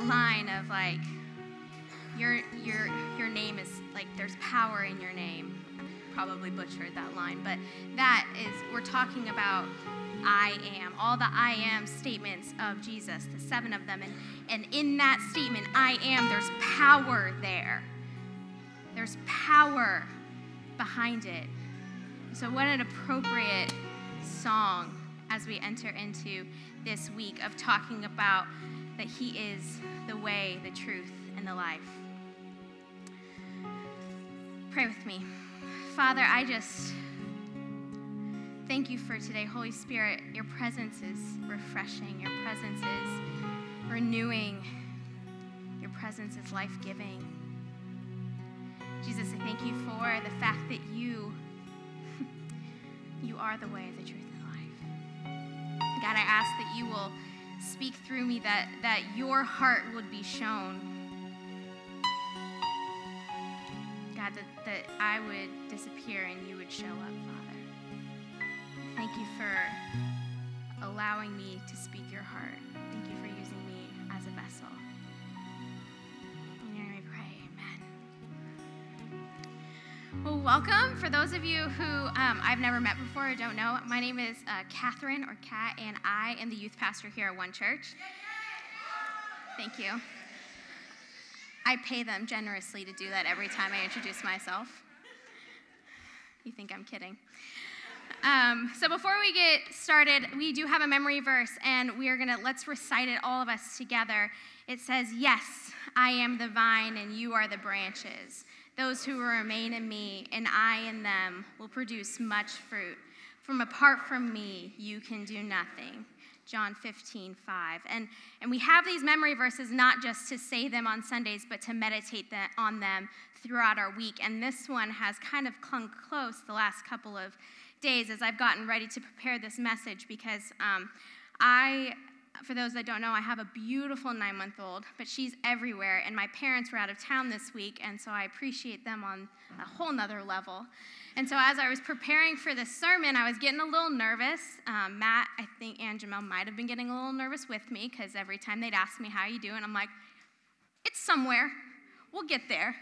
line of like, your, your, your name is like, there's power in your name. Probably butchered that line, but that is, we're talking about I am, all the I am statements of Jesus, the seven of them. And, and in that statement, I am, there's power there. There's power behind it. So, what an appropriate song as we enter into this week of talking about that He is the way, the truth, and the life. Pray with me. Father, I just thank you for today. Holy Spirit, your presence is refreshing, your presence is renewing, your presence is life giving. Jesus, I thank you for the fact that you you are the way, the truth, and the life. God, I ask that you will speak through me, that, that your heart would be shown. God, that, that I would disappear and you would show up, Father. Thank you for allowing me to speak your heart. Welcome. For those of you who um, I've never met before or don't know, my name is uh, Catherine or Kat, and I am the youth pastor here at One Church. Thank you. I pay them generously to do that every time I introduce myself. You think I'm kidding? Um, so before we get started, we do have a memory verse, and we are gonna let's recite it all of us together. It says, "Yes, I am the vine, and you are the branches. Those who remain in me, and I in them, will produce much fruit. From apart from me, you can do nothing." John 15, 5. And, and we have these memory verses not just to say them on Sundays, but to meditate on them throughout our week. And this one has kind of clung close the last couple of days as I've gotten ready to prepare this message because um, I, for those that don't know, I have a beautiful nine month old, but she's everywhere. And my parents were out of town this week, and so I appreciate them on a whole nother level. And so as I was preparing for this sermon, I was getting a little nervous. Um, Matt, I think, and Jamel might have been getting a little nervous with me because every time they'd ask me, How you doing? I'm like, It's somewhere. We'll get there.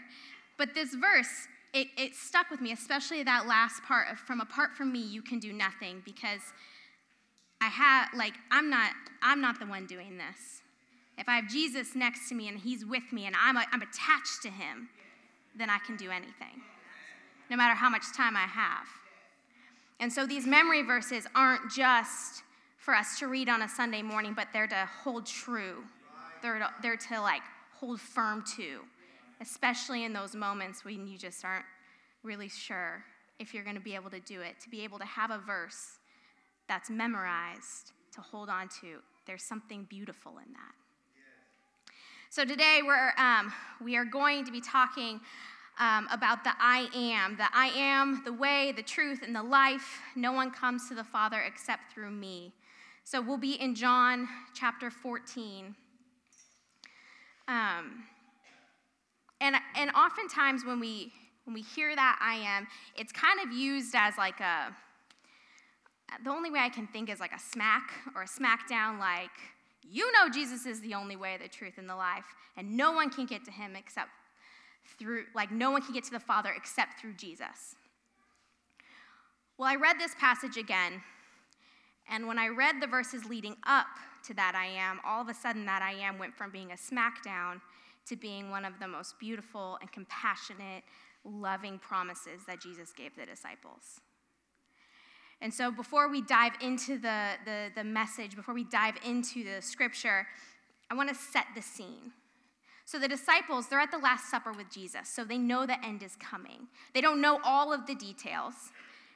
But this verse, it, it stuck with me, especially that last part of from apart from me, you can do nothing, because I have, like, I'm not, I'm not the one doing this. If I have Jesus next to me and he's with me and I'm, a, I'm attached to him, then I can do anything, no matter how much time I have. And so these memory verses aren't just for us to read on a Sunday morning, but they're to hold true. They're to, they're to like hold firm to especially in those moments when you just aren't really sure if you're going to be able to do it, to be able to have a verse that's memorized to hold on to. There's something beautiful in that. So today we're um, we are going to be talking um, about the I am, the I am, the way, the truth, and the life. No one comes to the Father except through me. So we'll be in John chapter 14. Um, and, and oftentimes when we, when we hear that I am, it's kind of used as like a, Uh, the only way I can think is like a smack or a smackdown, like, you know Jesus is the only way, the truth, and the life, and no one can get to him except through, like, no one can get to the Father except through Jesus. Well, I read this passage again, and when I read the verses leading up to that I am, all of a sudden that I am went from being a smackdown to being one of the most beautiful and compassionate, loving promises that Jesus gave the disciples. And so, before we dive into the, the, the message, before we dive into the scripture, I want to set the scene. So, the disciples, they're at the Last Supper with Jesus, so they know the end is coming. They don't know all of the details,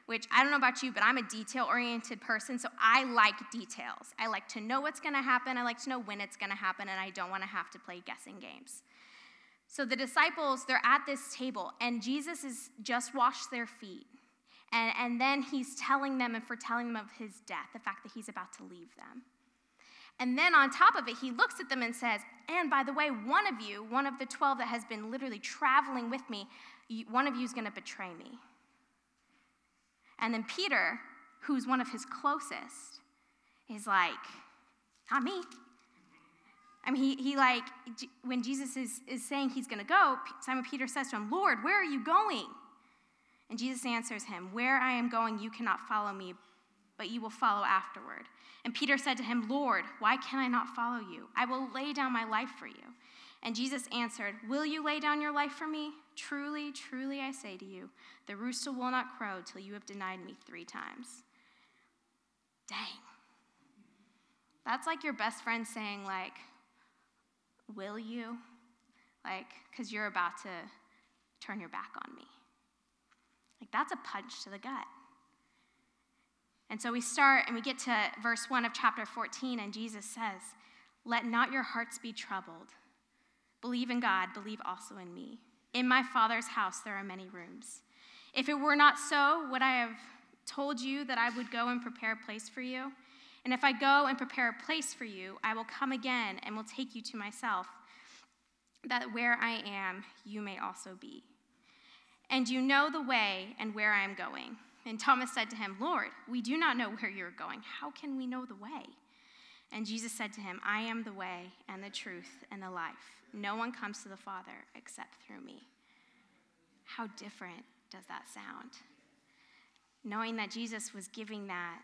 which I don't know about you, but I'm a detail oriented person, so I like details. I like to know what's gonna happen, I like to know when it's gonna happen, and I don't wanna have to play guessing games. So the disciples, they're at this table, and Jesus has just washed their feet. And, and then he's telling them and foretelling them of his death, the fact that he's about to leave them. And then on top of it, he looks at them and says, And by the way, one of you, one of the 12 that has been literally traveling with me, one of you is going to betray me. And then Peter, who's one of his closest, is like, Not me. I mean, he, he like, when Jesus is, is saying he's going to go, Simon Peter says to him, Lord, where are you going? And Jesus answers him, Where I am going, you cannot follow me, but you will follow afterward. And Peter said to him, Lord, why can I not follow you? I will lay down my life for you. And Jesus answered, Will you lay down your life for me? Truly, truly, I say to you, the rooster will not crow till you have denied me three times. Dang. That's like your best friend saying, like, will you? Like, because you're about to turn your back on me. Like, that's a punch to the gut. And so we start and we get to verse 1 of chapter 14, and Jesus says, Let not your hearts be troubled. Believe in God, believe also in me. In my Father's house there are many rooms. If it were not so, would I have told you that I would go and prepare a place for you? And if I go and prepare a place for you, I will come again and will take you to myself, that where I am, you may also be. And you know the way and where I am going. And Thomas said to him, Lord, we do not know where you're going. How can we know the way? And Jesus said to him, I am the way and the truth and the life. No one comes to the Father except through me. How different does that sound? Knowing that Jesus was giving that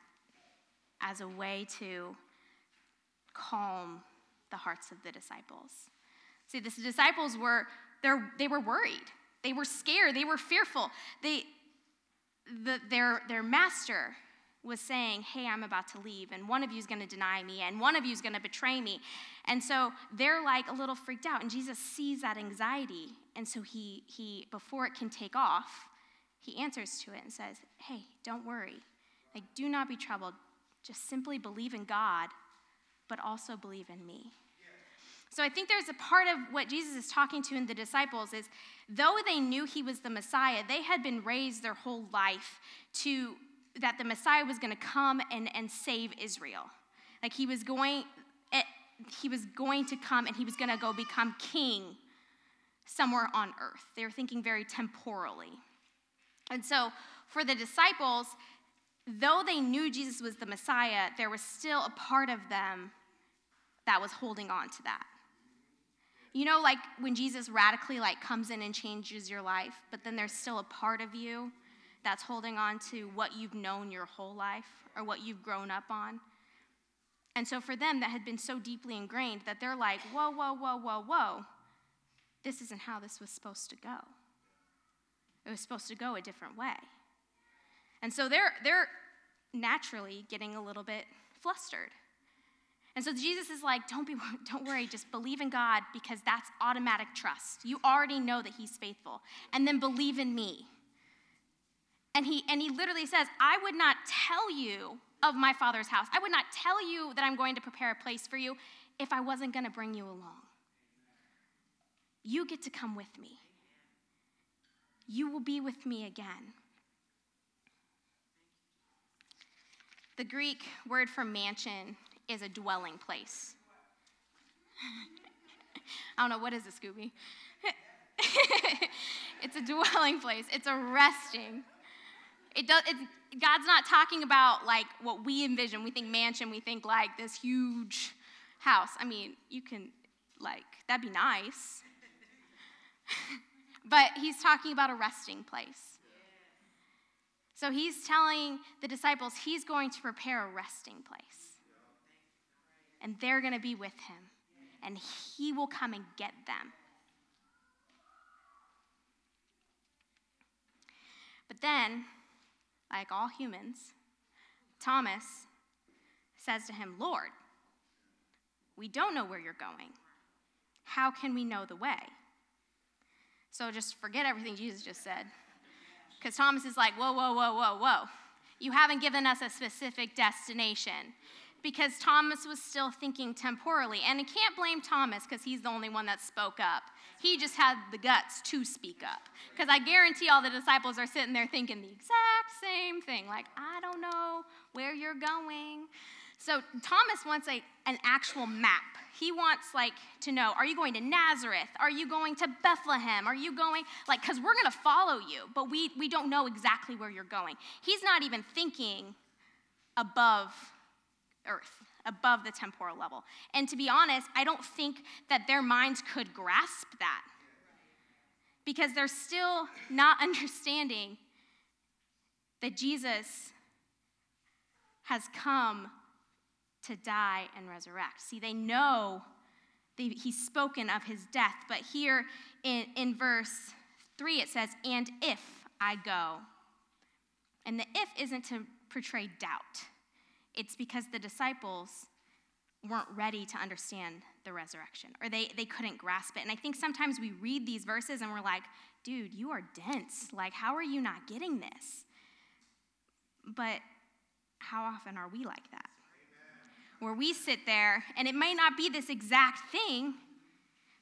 as a way to calm the hearts of the disciples. See, the disciples were they were worried. They were scared. They were fearful. They, the, their, their master was saying, Hey, I'm about to leave, and one of you is going to deny me, and one of you is going to betray me. And so they're like a little freaked out, and Jesus sees that anxiety. And so he, he before it can take off, he answers to it and says, Hey, don't worry. Like, do not be troubled. Just simply believe in God, but also believe in me. So I think there's a part of what Jesus is talking to in the disciples is though they knew he was the Messiah, they had been raised their whole life to that the Messiah was going to come and, and save Israel. Like he was going eh, he was going to come and he was going to go become king somewhere on earth. They were thinking very temporally. And so for the disciples, though they knew Jesus was the Messiah, there was still a part of them that was holding on to that. You know, like when Jesus radically like comes in and changes your life, but then there's still a part of you that's holding on to what you've known your whole life or what you've grown up on. And so for them, that had been so deeply ingrained that they're like, whoa, whoa, whoa, whoa, whoa. This isn't how this was supposed to go. It was supposed to go a different way. And so they're, they're naturally getting a little bit flustered. And so Jesus is like, don't, be, don't worry, just believe in God because that's automatic trust. You already know that He's faithful. And then believe in me. And he, and he literally says, I would not tell you of my Father's house. I would not tell you that I'm going to prepare a place for you if I wasn't going to bring you along. You get to come with me. You will be with me again. The Greek word for mansion is a dwelling place. I don't know, what is it, Scooby? it's a dwelling place, it's a resting. It does, it's, God's not talking about like what we envision. We think mansion, we think like this huge house. I mean, you can, like, that'd be nice. but he's talking about a resting place. So he's telling the disciples he's going to prepare a resting place. And they're going to be with him. And he will come and get them. But then, like all humans, Thomas says to him, Lord, we don't know where you're going. How can we know the way? So just forget everything Jesus just said. Because Thomas is like, whoa, whoa, whoa, whoa, whoa. You haven't given us a specific destination. Because Thomas was still thinking temporally. And I can't blame Thomas because he's the only one that spoke up. He just had the guts to speak up. Because I guarantee all the disciples are sitting there thinking the exact same thing like, I don't know where you're going. So Thomas wants a, an actual map. He wants like to know, are you going to Nazareth? Are you going to Bethlehem? Are you going like cuz we're going to follow you, but we we don't know exactly where you're going. He's not even thinking above earth, above the temporal level. And to be honest, I don't think that their minds could grasp that because they're still not understanding that Jesus has come to die and resurrect. See, they know he's spoken of his death, but here in, in verse 3 it says, And if I go. And the if isn't to portray doubt, it's because the disciples weren't ready to understand the resurrection or they, they couldn't grasp it. And I think sometimes we read these verses and we're like, dude, you are dense. Like, how are you not getting this? But how often are we like that? Where we sit there and it might not be this exact thing,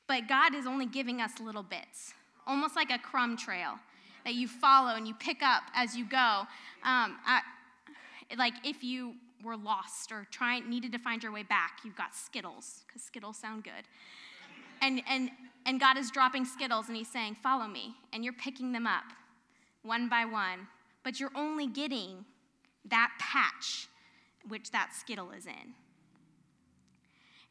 but God is only giving us little bits, almost like a crumb trail that you follow and you pick up as you go. Um, I, like if you were lost or trying needed to find your way back, you've got Skittles because Skittles sound good. And and and God is dropping Skittles and He's saying, "Follow me," and you're picking them up one by one, but you're only getting that patch which that Skittle is in.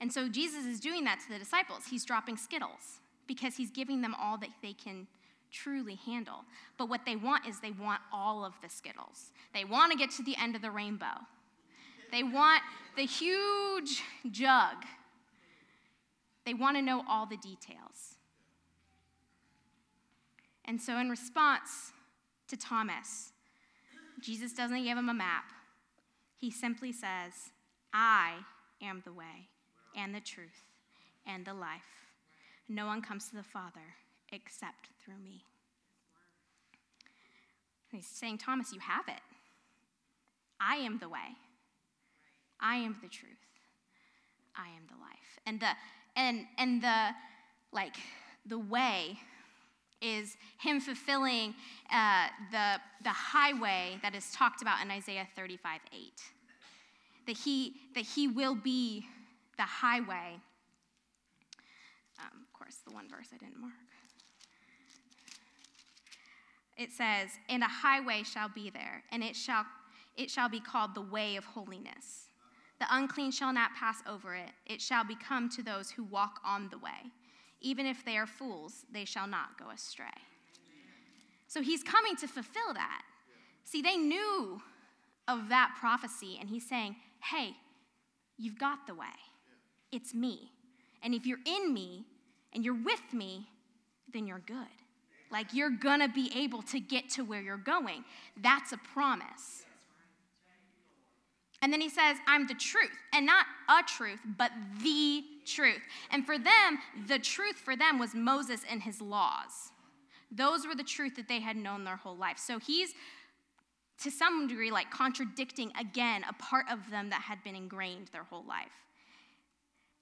And so Jesus is doing that to the disciples. He's dropping Skittles because He's giving them all that they can truly handle. But what they want is they want all of the Skittles. They want to get to the end of the rainbow. They want the huge jug. They want to know all the details. And so, in response to Thomas, Jesus doesn't give him a map. He simply says, I am the way and the truth and the life. No one comes to the Father except through me. He's saying, Thomas, you have it. I am the way. I am the truth. I am the life. And the and and the like the way is him fulfilling uh, the, the highway that is talked about in Isaiah 35 8. That he, that he will be the highway. Um, of course, the one verse I didn't mark. It says, And a highway shall be there, and it shall, it shall be called the way of holiness. The unclean shall not pass over it, it shall become to those who walk on the way. Even if they are fools, they shall not go astray. So he's coming to fulfill that. See, they knew of that prophecy, and he's saying, Hey, you've got the way. It's me. And if you're in me and you're with me, then you're good. Like you're gonna be able to get to where you're going. That's a promise. And then he says, I'm the truth. And not a truth, but the truth. And for them, the truth for them was Moses and his laws. Those were the truth that they had known their whole life. So he's, to some degree, like contradicting again a part of them that had been ingrained their whole life.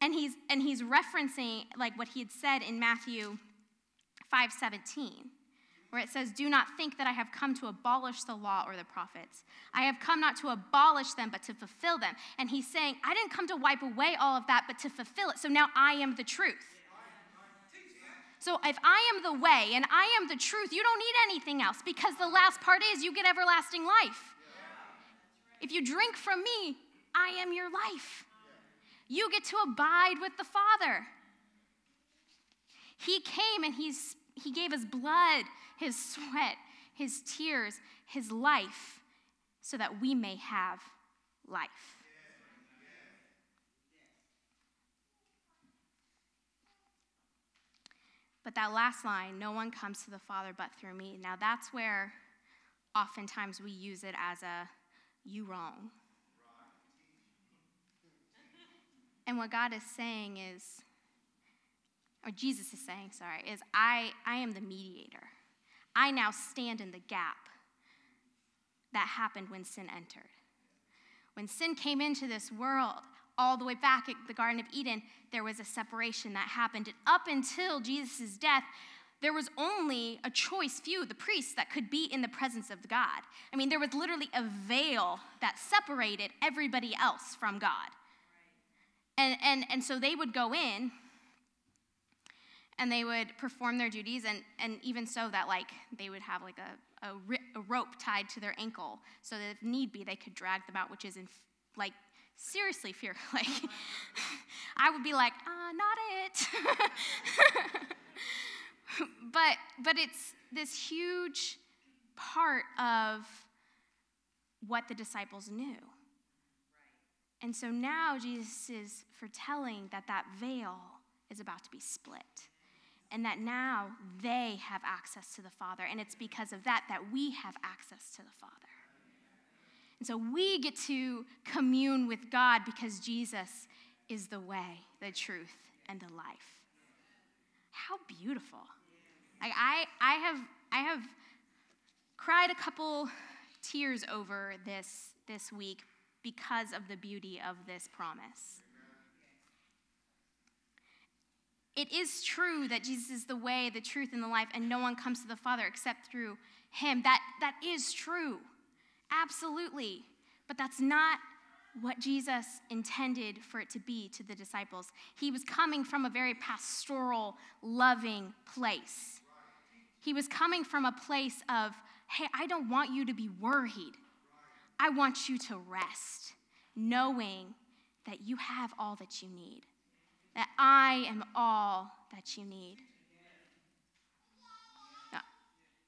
And he's, and he's referencing like what he had said in Matthew 5 17 where it says, Do not think that I have come to abolish the law or the prophets. I have come not to abolish them, but to fulfill them. And he's saying, I didn't come to wipe away all of that, but to fulfill it. So now I am the truth. So if I am the way and I am the truth, you don't need anything else because the last part is you get everlasting life. If you drink from me, I am your life. You get to abide with the Father. He came and he's, he gave his blood his sweat, his tears, his life, so that we may have life. But that last line, no one comes to the Father but through me. Now that's where oftentimes we use it as a you wrong. And what God is saying is, or Jesus is saying, sorry, is I, I am the mediator. I now stand in the gap that happened when sin entered. When sin came into this world, all the way back at the Garden of Eden, there was a separation that happened. And up until Jesus' death, there was only a choice few, the priests, that could be in the presence of God. I mean, there was literally a veil that separated everybody else from God. And, and, and so they would go in and they would perform their duties and, and even so that like they would have like a, a, a, rope tied to their ankle so that if need be they could drag them out which is in, like seriously fear. Like, I would be like, uh, not it. but, but it's this huge part of what the disciples knew. And so now Jesus is foretelling that that veil is about to be split. And that now they have access to the Father. And it's because of that that we have access to the Father. And so we get to commune with God because Jesus is the way, the truth, and the life. How beautiful. Like I, I have I have cried a couple tears over this this week because of the beauty of this promise. It is true that Jesus is the way, the truth, and the life, and no one comes to the Father except through him. That, that is true. Absolutely. But that's not what Jesus intended for it to be to the disciples. He was coming from a very pastoral, loving place. He was coming from a place of, hey, I don't want you to be worried. I want you to rest, knowing that you have all that you need, that I am all that you need.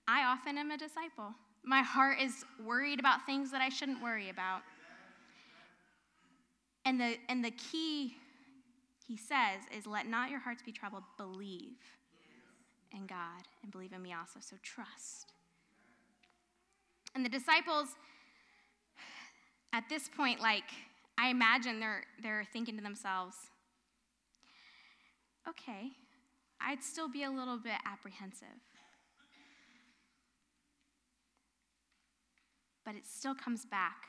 I often am a disciple. My heart is worried about things that I shouldn't worry about. And the, and the key, he says, is let not your hearts be troubled, believe in God and believe in me also. So trust. And the disciples, at this point, like, I imagine they're, they're thinking to themselves, okay, I'd still be a little bit apprehensive. But it still comes back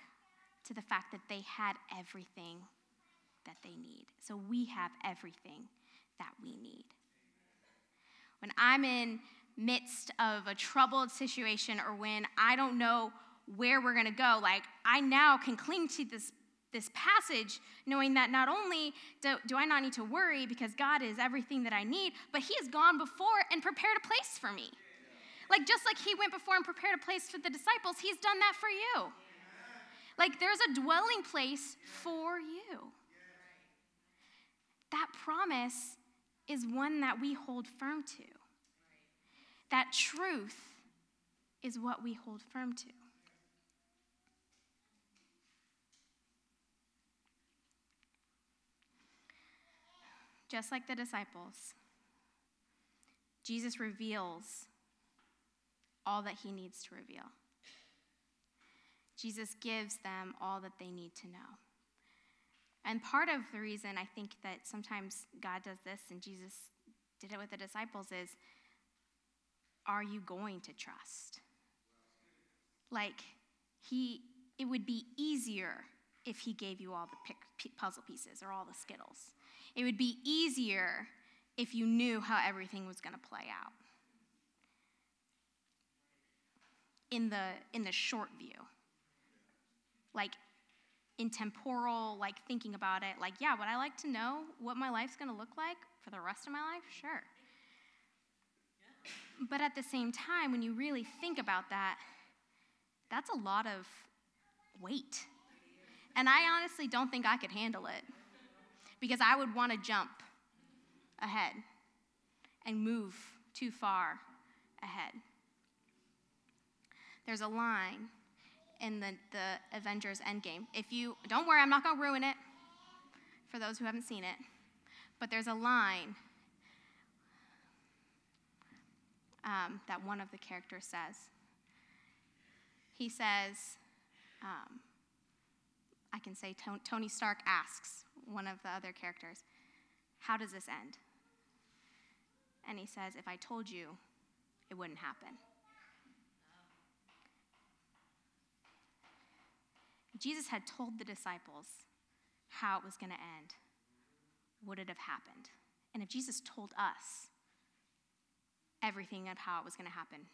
to the fact that they had everything that they need. So we have everything that we need. When I'm in midst of a troubled situation or when I don't know where we're going to go, like I now can cling to this this passage knowing that not only do, do, I not need to worry because God is everything that I need, but He has gone before and prepared a place for me. Like, just like He went before and prepared a place for the disciples, He's done that for you. Like, there's a dwelling place for you. That promise is one that we hold firm to. That truth is what we hold firm to. Just like the disciples, Jesus reveals all that he needs to reveal. Jesus gives them all that they need to know. And part of the reason I think that sometimes God does this and Jesus did it with the disciples is are you going to trust? Like, he, it would be easier if he gave you all the pick, puzzle pieces or all the Skittles. It would be easier if you knew how everything was going to play out. In the, in the short view. Like, in temporal, like thinking about it, like, yeah, would I like to know what my life's going to look like for the rest of my life? Sure. But at the same time, when you really think about that, that's a lot of weight. And I honestly don't think I could handle it because I would want to jump ahead and move too far ahead. There's a line in the, the Avengers Endgame. If you, don't worry, I'm not going to ruin it for those who haven't seen it, but there's a line um, that one of the characters says. He says, um, I can say Tony Stark asks one of the other characters, How does this end? And he says, If I told you, it wouldn't happen. Jesus had told the disciples how it was going to end, would it have happened? And if Jesus told us everything of how it was going to happen,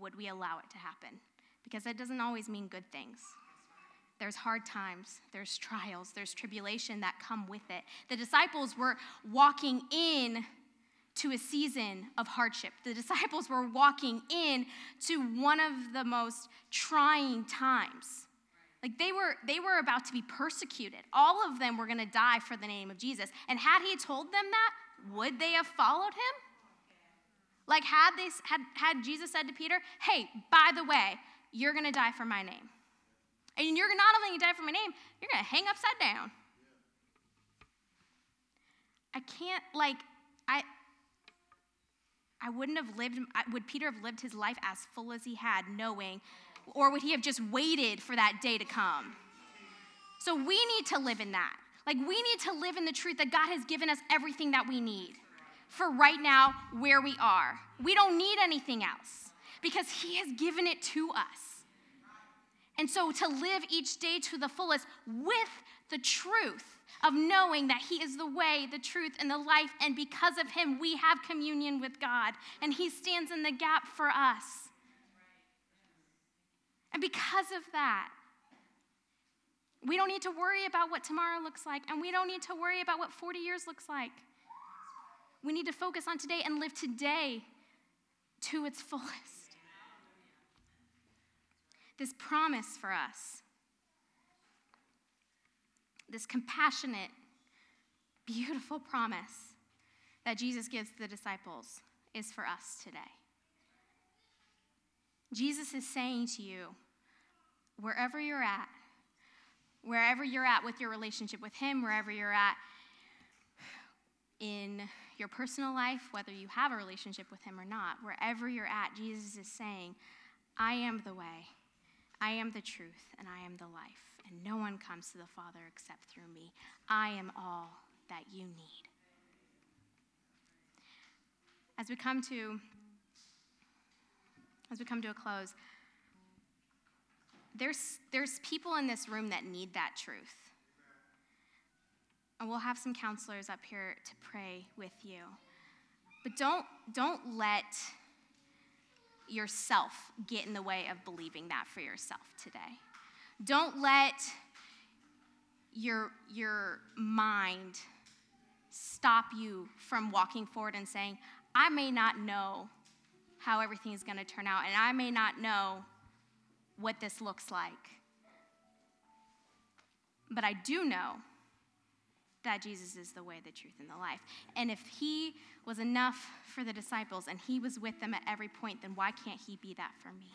would we allow it to happen? Because that doesn't always mean good things. There's hard times, there's trials, there's tribulation that come with it. The disciples were walking in to a season of hardship. The disciples were walking in to one of the most trying times. Like they were, they were about to be persecuted. All of them were going to die for the name of Jesus. And had he told them that, would they have followed him? Like had they had, had Jesus said to Peter, "Hey, by the way, you're going to die for my name." And you're not only die for my name, you're going to hang upside down. I can't like I I wouldn't have lived would Peter have lived his life as full as he had knowing or would he have just waited for that day to come? So we need to live in that. Like, we need to live in the truth that God has given us everything that we need for right now where we are. We don't need anything else because He has given it to us. And so to live each day to the fullest with the truth of knowing that He is the way, the truth, and the life, and because of Him, we have communion with God, and He stands in the gap for us. And because of that, we don't need to worry about what tomorrow looks like, and we don't need to worry about what 40 years looks like. We need to focus on today and live today to its fullest. This promise for us, this compassionate, beautiful promise that Jesus gives the disciples, is for us today. Jesus is saying to you, wherever you're at, wherever you're at with your relationship with Him, wherever you're at in your personal life, whether you have a relationship with Him or not, wherever you're at, Jesus is saying, I am the way, I am the truth, and I am the life. And no one comes to the Father except through me. I am all that you need. As we come to as we come to a close, there's, there's people in this room that need that truth. And we'll have some counselors up here to pray with you. But don't, don't let yourself get in the way of believing that for yourself today. Don't let your, your mind stop you from walking forward and saying, I may not know how everything is going to turn out, and I may not know what this looks like. But I do know that Jesus is the way, the truth, and the life. And if he was enough for the disciples and he was with them at every point, then why can't he be that for me?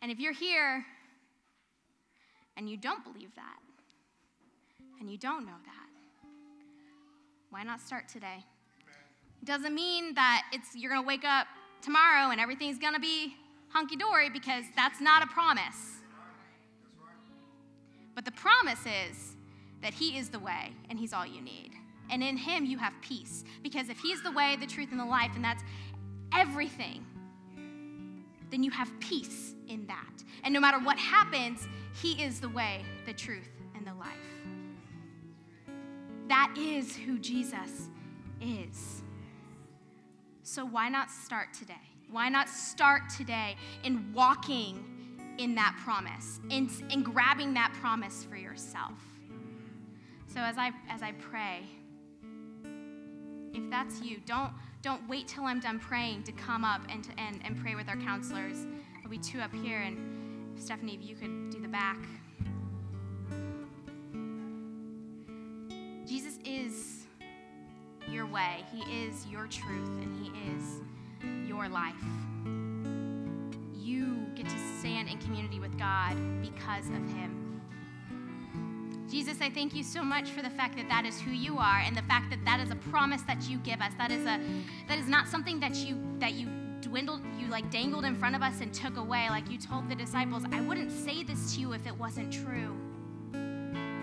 And if you're here and you don't believe that, and you don't know that, why not start today? It doesn't mean that it's you're going to wake up tomorrow and everything's going to be hunky dory because that's not a promise. But the promise is that He is the way and He's all you need. And in Him you have peace. Because if He's the way, the truth, and the life, and that's everything, then you have peace in that. And no matter what happens, He is the way, the truth, and the life. That is who Jesus is. So why not start today? Why not start today in walking in that promise, in grabbing that promise for yourself? So as I as I pray, if that's you, don't don't wait till I'm done praying to come up and to, and, and pray with our counselors. There'll be two up here, and Stephanie, if you could do the back. Jesus is your way, He is your truth, and He is your life. Get to stand in community with God because of Him. Jesus, I thank you so much for the fact that that is who you are and the fact that that is a promise that you give us. That is a that is not something that you that you dwindled you like dangled in front of us and took away like you told the disciples, I wouldn't say this to you if it wasn't true.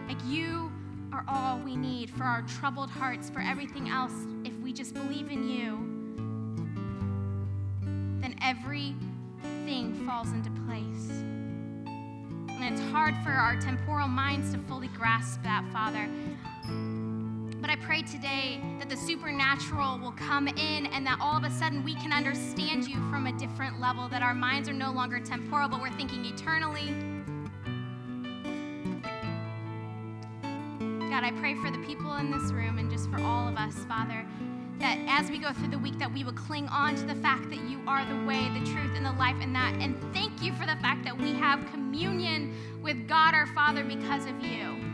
Like you are all we need for our troubled hearts, for everything else. If we just believe in you, then everything falls into place. And it's hard for our temporal minds to fully grasp that, Father. But I pray today that the supernatural will come in and that all of a sudden we can understand you from a different level, that our minds are no longer temporal, but we're thinking eternally God, I pray for the people in this room and just for all of us, Father, that as we go through the week that we would cling on to the fact that you are the way the truth and the life and that and thank you for the fact that we have communion with god our father because of you